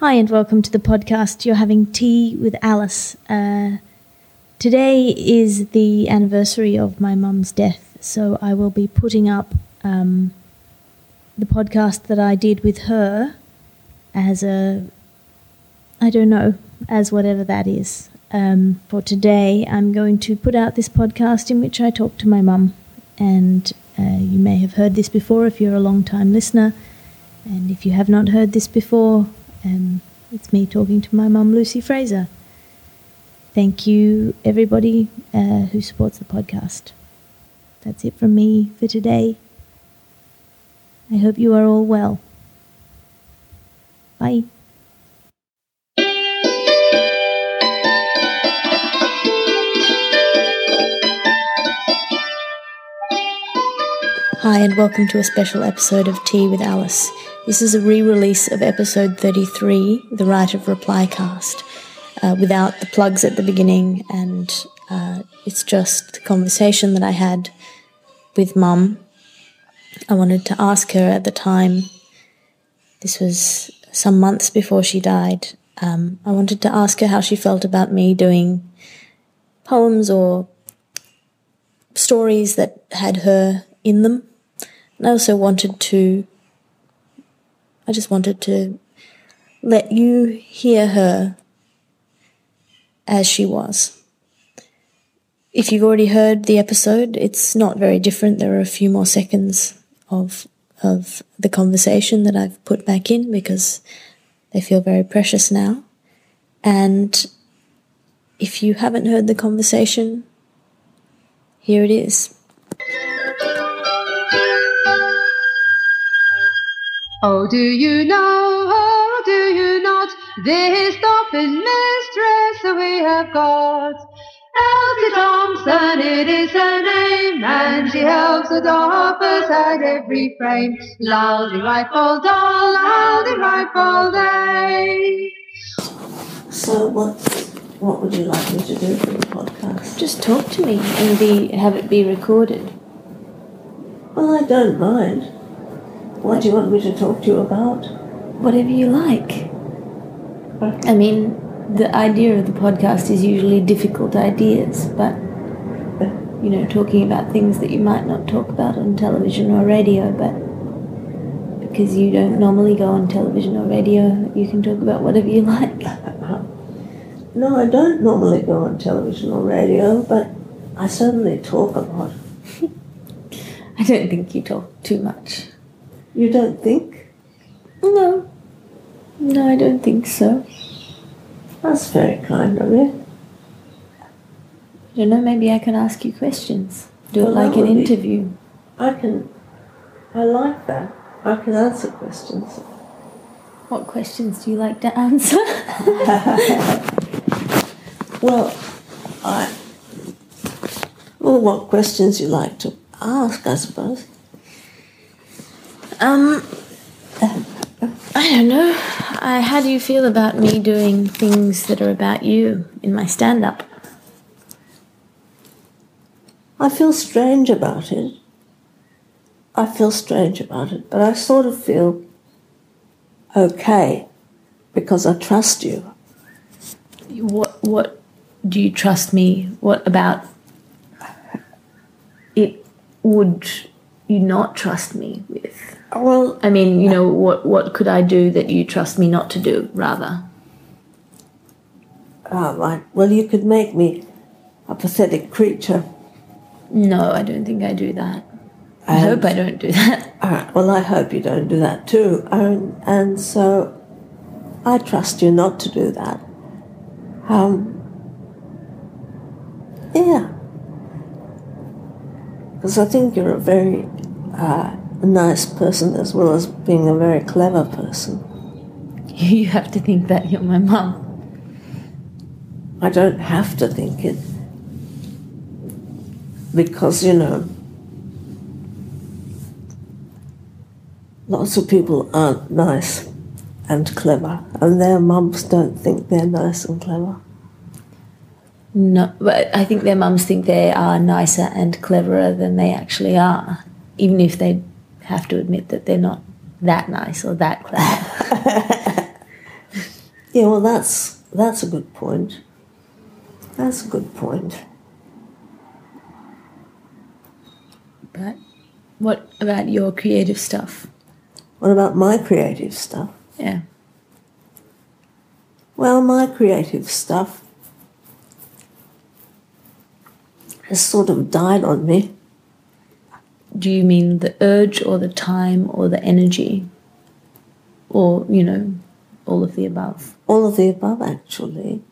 Hi, and welcome to the podcast. You're having tea with Alice. Uh, today is the anniversary of my mum's death, so I will be putting up um, the podcast that I did with her as a, I don't know, as whatever that is. Um, for today, I'm going to put out this podcast in which I talk to my mum, and uh, you may have heard this before if you're a long time listener. And if you have not heard this before, um, it's me talking to my mum, Lucy Fraser. Thank you, everybody uh, who supports the podcast. That's it from me for today. I hope you are all well. Bye. Hi, and welcome to a special episode of Tea with Alice. This is a re release of episode 33, The Right of Reply cast, uh, without the plugs at the beginning, and uh, it's just the conversation that I had with Mum. I wanted to ask her at the time, this was some months before she died, um, I wanted to ask her how she felt about me doing poems or stories that had her in them. And I also wanted to, I just wanted to let you hear her as she was. If you've already heard the episode, it's not very different. There are a few more seconds of of the conversation that I've put back in because they feel very precious now. And if you haven't heard the conversation, here it is. Oh, do you know, oh, do you not, this Dolphin mistress that we have got? Elsie Thompson, it is her name, and she helps the Dolphins at every frame. Loudy right ball doll, loudy right ball day. So what what would you like me to do for the podcast? Just talk to me and be have it be recorded. Well, I don't mind. What do you want me to talk to you about? Whatever you like. I mean, the idea of the podcast is usually difficult ideas, but you know, talking about things that you might not talk about on television or radio, but because you don't normally go on television or radio, you can talk about whatever you like. No, I don't normally go on television or radio, but I certainly talk a lot. I don't think you talk too much. You don't think? No. No, I don't think so. That's very kind of you. I don't know, maybe I can ask you questions. Do it like an would be- interview. I can. I like that. I can answer questions. What questions do you like to answer? Well, I. Well, what questions you like to ask, I suppose. Um, I don't know. I, how do you feel about me doing things that are about you in my stand up? I feel strange about it. I feel strange about it, but I sort of feel okay because I trust you. What, what do you trust me? What about it would you not trust me with? Well, I mean, you know, what, what could I do that you trust me not to do, rather? ah, right. Well, you could make me a pathetic creature. No, I don't think I do that. I hope I don't do that. All right. Well, I hope you don't do that too. And, and so I trust you not to do that. Um, yeah. Because I think you're a very uh, nice person as well as being a very clever person. You have to think that you're my mum. I don't have to think it. Because, you know, lots of people aren't nice and clever, and their mums don't think they're nice and clever. No, but I think their mums think they are nicer and cleverer than they actually are, even if they have to admit that they're not that nice or that clever. Yeah, well, that's that's a good point. That's a good point. But what about your creative stuff? What about my creative stuff? Yeah. Well, my creative stuff has sort of died on me. Do you mean the urge or the time or the energy? Or, you know, all of the above? All of the above, actually.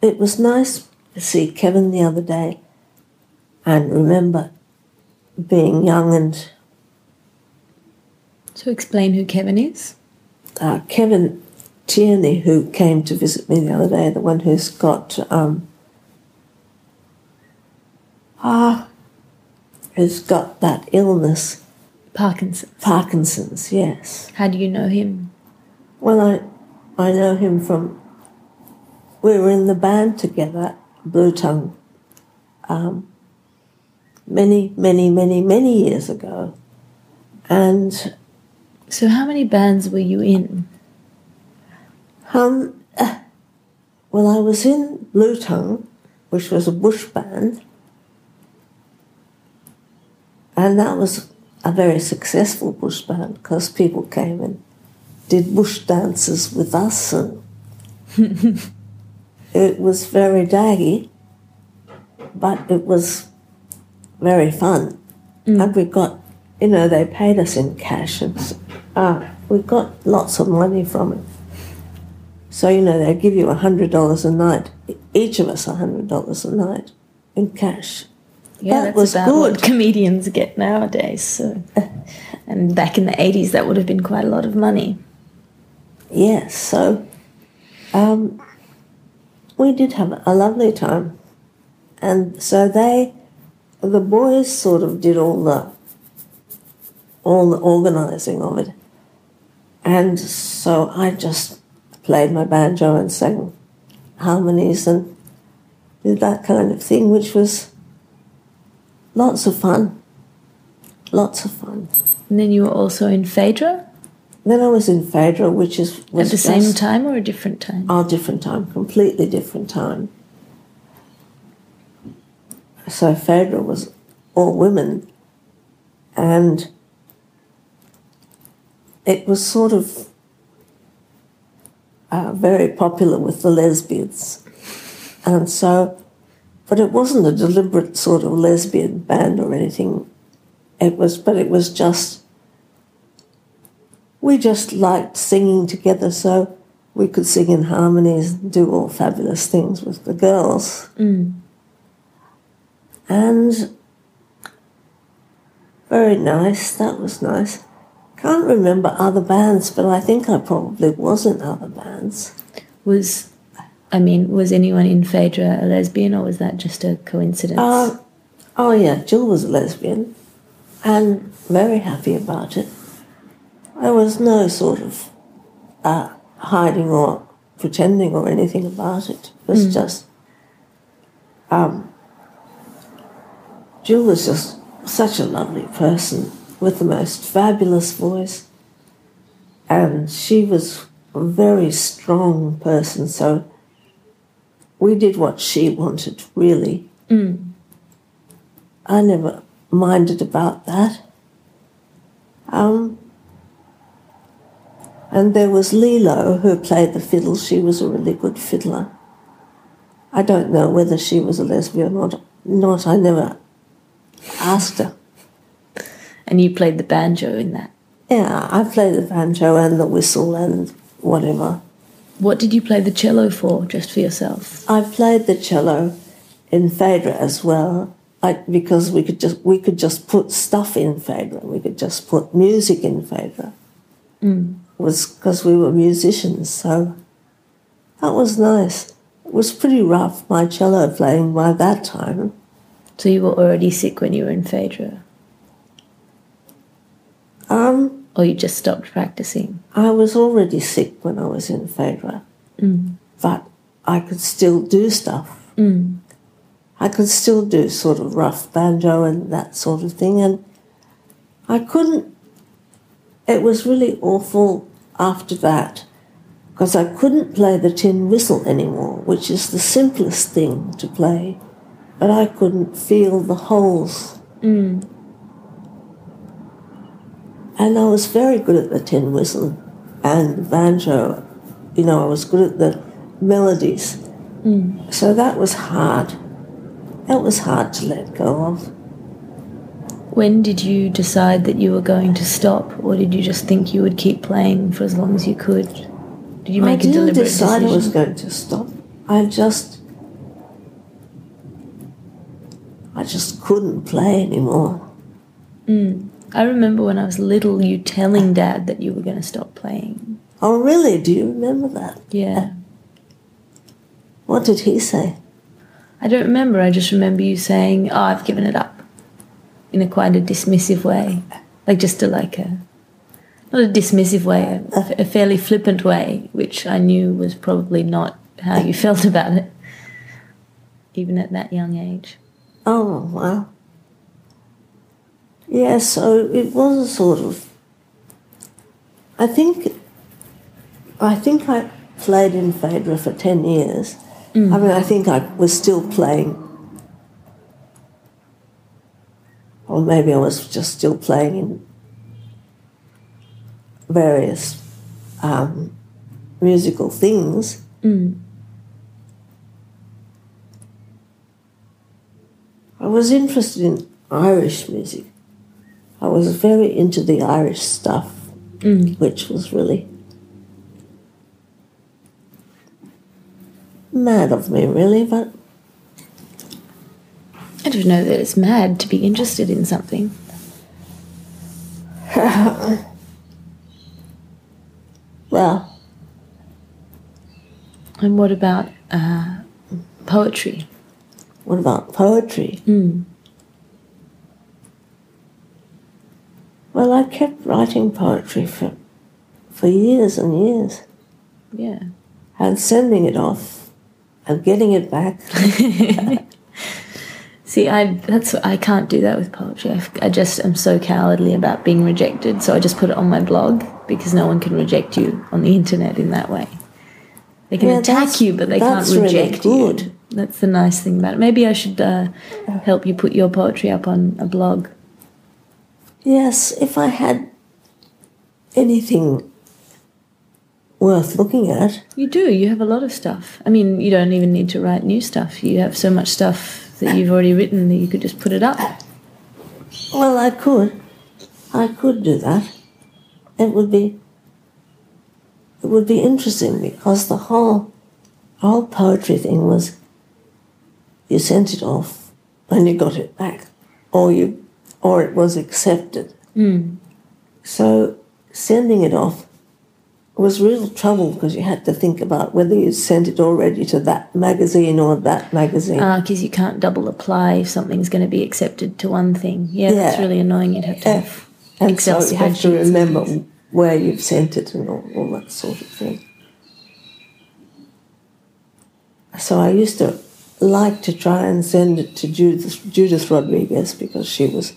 It was nice to see Kevin the other day and remember being young and So explain who Kevin is. uh, Kevin Tierney, who came to visit me the other day, the one who's got um, ah, who's got that illness, Parkinson's. Parkinson's. Yes. How do you know him? Well, I I know him from we were in the band together, Blue Tongue, um, many, many, many, many years ago, and So how many bands were you in? Um, uh, well, I was in Blue Tongue, which was a bush band, and that was a very successful bush band because people came and did bush dances with us, and it was very daggy, but it was very fun, and we got, you know, they paid us in cash, and uh, we got lots of money from it. So, you know, they give you a $100 a night, each of us a $100 a night in cash. Yeah, That that's was good. comedians get nowadays. So, and back in the eighties, that would have been quite a lot of money. Yes, so um, we did have a lovely time. And so they, the boys sort of did all the, all the organising of it. And so I just played my banjo and sang harmonies and did that kind of thing, which was lots of fun. Lots of fun. And then you were also in Phaedra Then I was in Phaedra, which is at the same time or a different time? Oh, different time, completely different time. So Phaedra was all women, and it was sort of uh, very popular with the lesbians. And so, but it wasn't a deliberate sort of lesbian band or anything. It was, but it was just, we just liked singing together, so we could sing in harmonies and do all fabulous things with the girls. Mm. And very nice, that was nice. Can't remember other bands, but I think I probably was in other bands. Was I mean, was anyone in Phaedra a lesbian, or was that just a coincidence? Uh, oh, yeah, Jill was a lesbian and very happy about it. There was no sort of uh, hiding or pretending or anything about it. It was just. Um, Jill was just such a lovely person with the most fabulous voice. And she was a very strong person, so we did what she wanted, really. I never minded about that. Um, and there was Lilo, who played the fiddle. She was a really good fiddler. I don't know whether she was a lesbian or not. not. I never asked her. and you played the banjo in that. Yeah, I played the banjo and the whistle and whatever. What did you play the cello for, just for yourself? I played the cello in Phaedra as well, I, because we could just we could just put stuff in Phaedra. We could just put music in Phaedra. Was because we were musicians, so that was nice. It was pretty rough my cello playing by that time. So you were already sick when you were in Phaedra, Um, or you just stopped practicing? I was already sick when I was in Phaedra, but I could still do stuff. I could still do sort of rough banjo and that sort of thing, and I couldn't. It was really awful after that because I couldn't play the tin whistle anymore, which is the simplest thing to play, but I couldn't feel the holes. Mm. And I was very good at the tin whistle and banjo. You know, I was good at the melodies. So that was hard. That was hard to let go of. When did you decide that you were going to stop, or did you just think you would keep playing for as long as you could? Did you make a didn't deliberate decide decision? I was going to stop. I just, I just couldn't play anymore. Mm. I remember when I was little, you telling Dad that you were going to stop playing. Oh, really? Do you remember that? Yeah. What did he say? I don't remember. I just remember you saying, "Oh, I've given it up," in a quite a dismissive way, like just a like a not a dismissive way, a, uh. a fairly flippant way, which I knew was probably not how you felt about it, even at that young age. Oh, wow. Yeah, so it was a sort of. I think. I think I played in Phaedra for 10 years. I mean, I think I was still playing. Or maybe I was just still playing in various um, musical things. Mm. I was interested in Irish music. I was very into the Irish stuff, Mm. which was really mad of me, really, but I don't know that it's mad to be interested in something. well, And what about uh, poetry? what about poetry? Mm. Well, I kept writing poetry for for years and years Yeah. and sending it off and getting it back. See, I that's I can't do that with poetry. I, I just am so cowardly about being rejected, so I just put it on my blog because no one can reject you on the internet in that way. They can Yeah, attack you, but they can't really reject good. you. That's the nice thing about it. Maybe I should uh, help you put your poetry up on a blog. Yes, if I had anything worth looking at, You do. You have a lot of stuff. I mean, you don't even need to write new stuff. You have so much stuff that you've already written that you could just put it up. well, I could. I could do that. It would be. It would be interesting because the whole, whole poetry thing was. You sent it off, and you got it back, or you, or it was accepted. Mm. So sending it off was real trouble because you had to think about whether you sent it already to that magazine or that magazine. Ah, because you can't double apply if something's going to be accepted to one thing. Yeah, that's really annoying. You'd have to have and Excel so you have to remember where you've sent it and all, all that sort of thing. So I used to like to try and send it to Judith, Judith Rodriguez because she was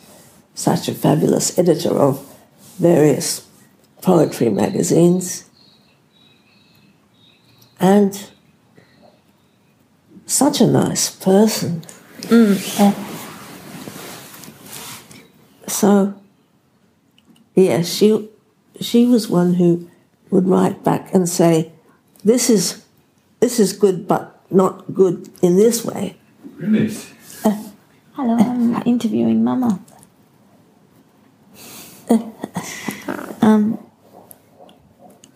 such a fabulous editor of various poetry magazines and such a nice person. Uh, so, yes, she she was one who would write back and say, "This is this is good, but not good in this way." Really? Hello, I'm interviewing Mama. um,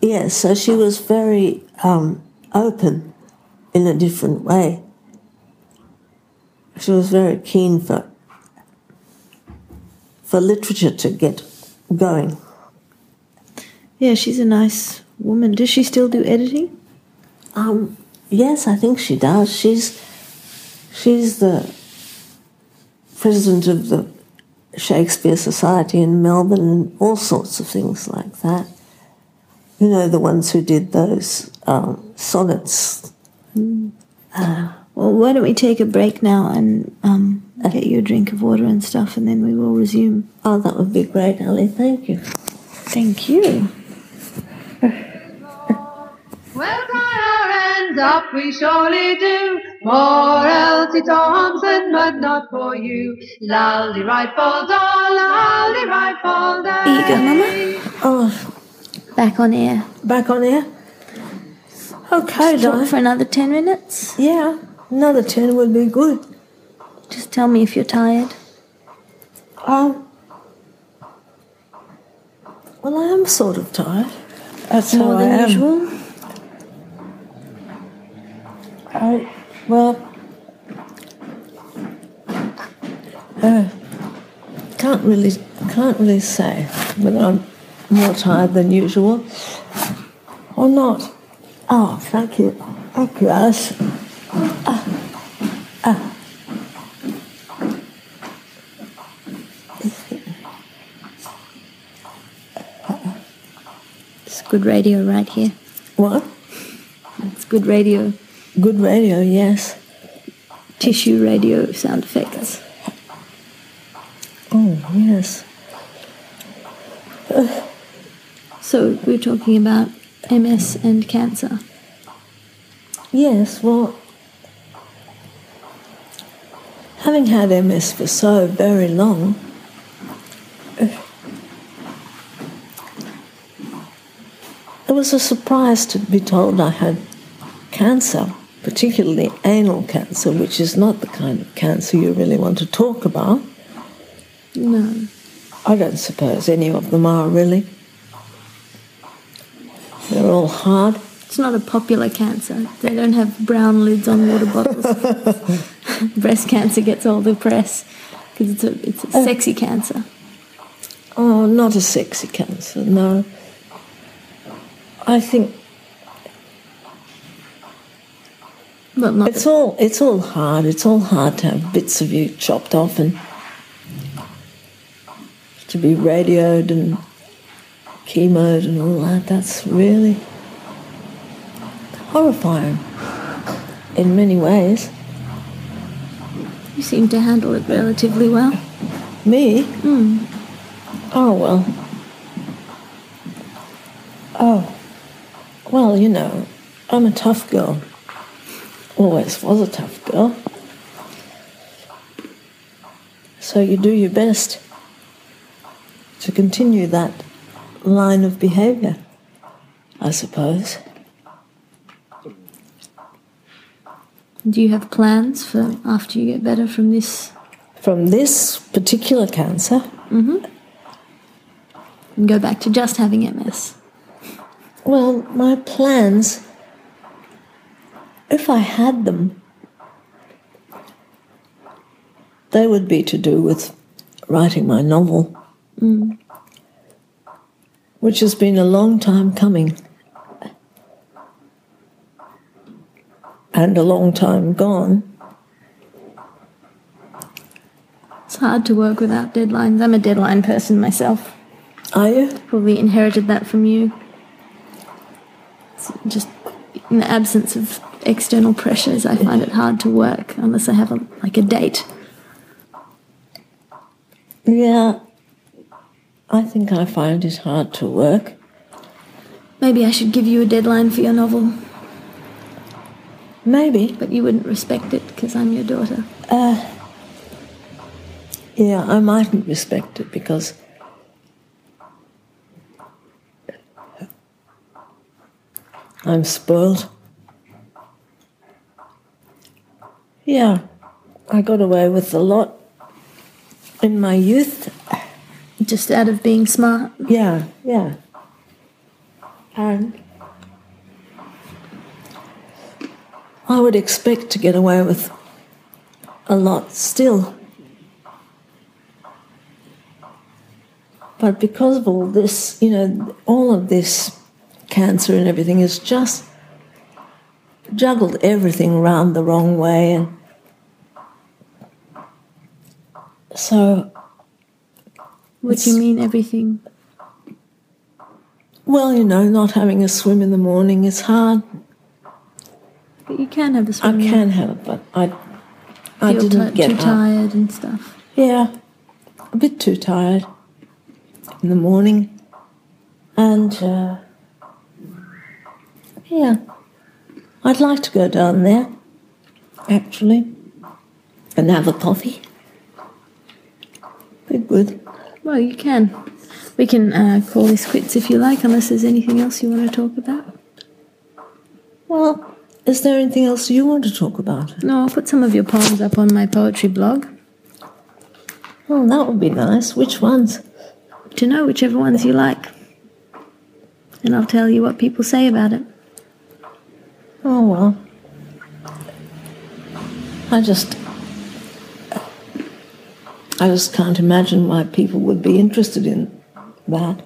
Yes, so she was very um, open in a different way. She was very keen for for literature to get going. yeah, she's a nice woman. Does she still do editing? Um, yes, I think she does. She's she's the president of the Shakespeare Society in Melbourne and all sorts of things like that. You know, the ones who did those um, sonnets. Well, why don't we take a break now and um, get you a drink of water and stuff, and then we will resume. Oh, that would be great, Ali. Thank you. Thank you. We'll tie our ends up, we surely do. For Elsie Thompson, but not for you. Laldy right falls all, laldy right fall. Here you go, Mama. Oh, Back on air. back on air? Okay, Talk darling. for another 10 minutes. Yeah, another 10 would be good. Just tell me if you're tired. Um, well, I am sort of tired. That's More how I than am. usual. I, well, uh, can't really, can't really say whether I'm more tired than usual or not. Oh, thank you, thank you, Alice. It's good radio right here. What? It's good radio. Good radio, yes. Tissue radio sound effects. Oh, yes. So we're talking about MS and cancer. Yes, well, having had MS for so very long, it was a surprise to be told I had cancer, particularly anal cancer, which is not the kind of cancer you really want to talk about. No. I don't suppose any of them are really. They're all hard. It's not a popular cancer. They don't have brown lids on water bottles. Breast cancer gets all the press because it's a, it's a oh. sexy cancer. Oh, not a sexy cancer, no. I think Well, not it's all it's all hard. It's all hard to have bits of you chopped off and to be radioed and chemoed and all that. That's really horrifying in many ways. you seem to handle it relatively well. Me? Hmm. Oh, well. Oh. Well, you know, I'm a tough girl. Always was a tough girl. So you do your best to continue that line of behaviour, I suppose. Do you have plans for after you get better from this From this particular cancer, Mhm. and go back to just having MS? Well, my plans, if I had them, they would be to do with writing my novel, mm. which has been a long time coming and a long time gone. It's hard to work without deadlines. I'm a deadline person myself. Are you? Probably inherited that from you. It's just in the absence of external pressures, I find it hard to work unless I have a, like a date. Yeah. I think I find it hard to work. Maybe I should give you a deadline for your novel, Maybe. but you wouldn't respect it because I'm your daughter. Uh, yeah, I mightn't respect it because I'm spoiled. Yeah, I got away with a lot in my youth. Just out of being smart. Yeah, yeah. And I would expect to get away with a lot still. But because of all this, you know, all of this cancer and everything is just juggled everything around the wrong way. And so, What do you mean, everything? well, you know, not having a swim in the morning is hard. But you can have a swim. I can have it, but I, I Feel didn't get too up. tired and stuff. Yeah, a bit too tired in the morning, and uh, Yeah. I'd like to go down there, actually, and have a coffee. Be good. Well, you can. We can uh, call this quits if you like, unless there's anything else you want to talk about. Well, is there anything else you want to talk about? No, I'll put some of your poems up on my poetry blog. Oh, that would be nice. Which ones? To know whichever ones you like. And I'll tell you what people say about it. Oh, well. I just. I just can't imagine why people would be interested in that.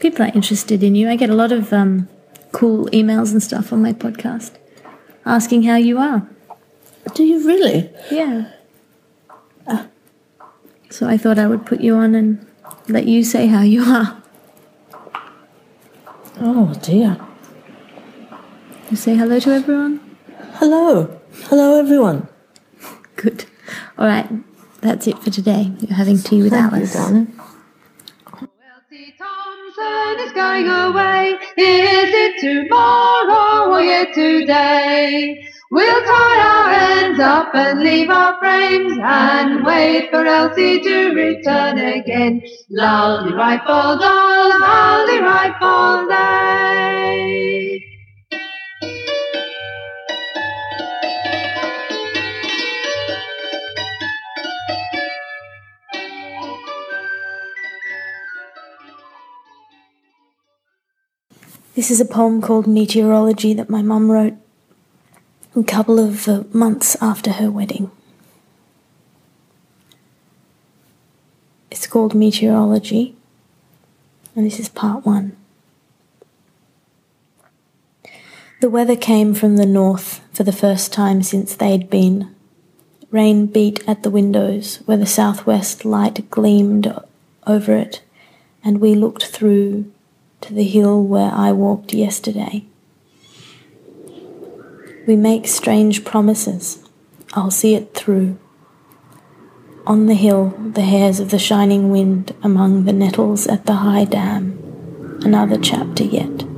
People are interested in you. I get a lot of um, cool emails and stuff on my podcast asking how you are. Do you really? Yeah. So I thought I would put you on and let you say how you are. Oh, dear. You say hello to everyone? Hello. Hello, everyone. Good. All right. That's it for today. You're having tea with Thank you, Alice. darling. Elsie Thompson is going away. Is it tomorrow or yet today? We'll tie our ends up and leave our frames and wait for Elsie to return again. Loudly rifle doll, loudly rifle day. This is a poem called Meteorology that my mum wrote a couple of uh, months after her wedding. It's called Meteorology, and this is part one. The weather came from the north for the first time since they'd been. Rain beat at the windows where the southwest light gleamed over it, and we looked through to the hill where I walked yesterday. We make strange promises. I'll see it through. On the hill, the hairs of the shining wind among the nettles at the high dam. Another chapter yet.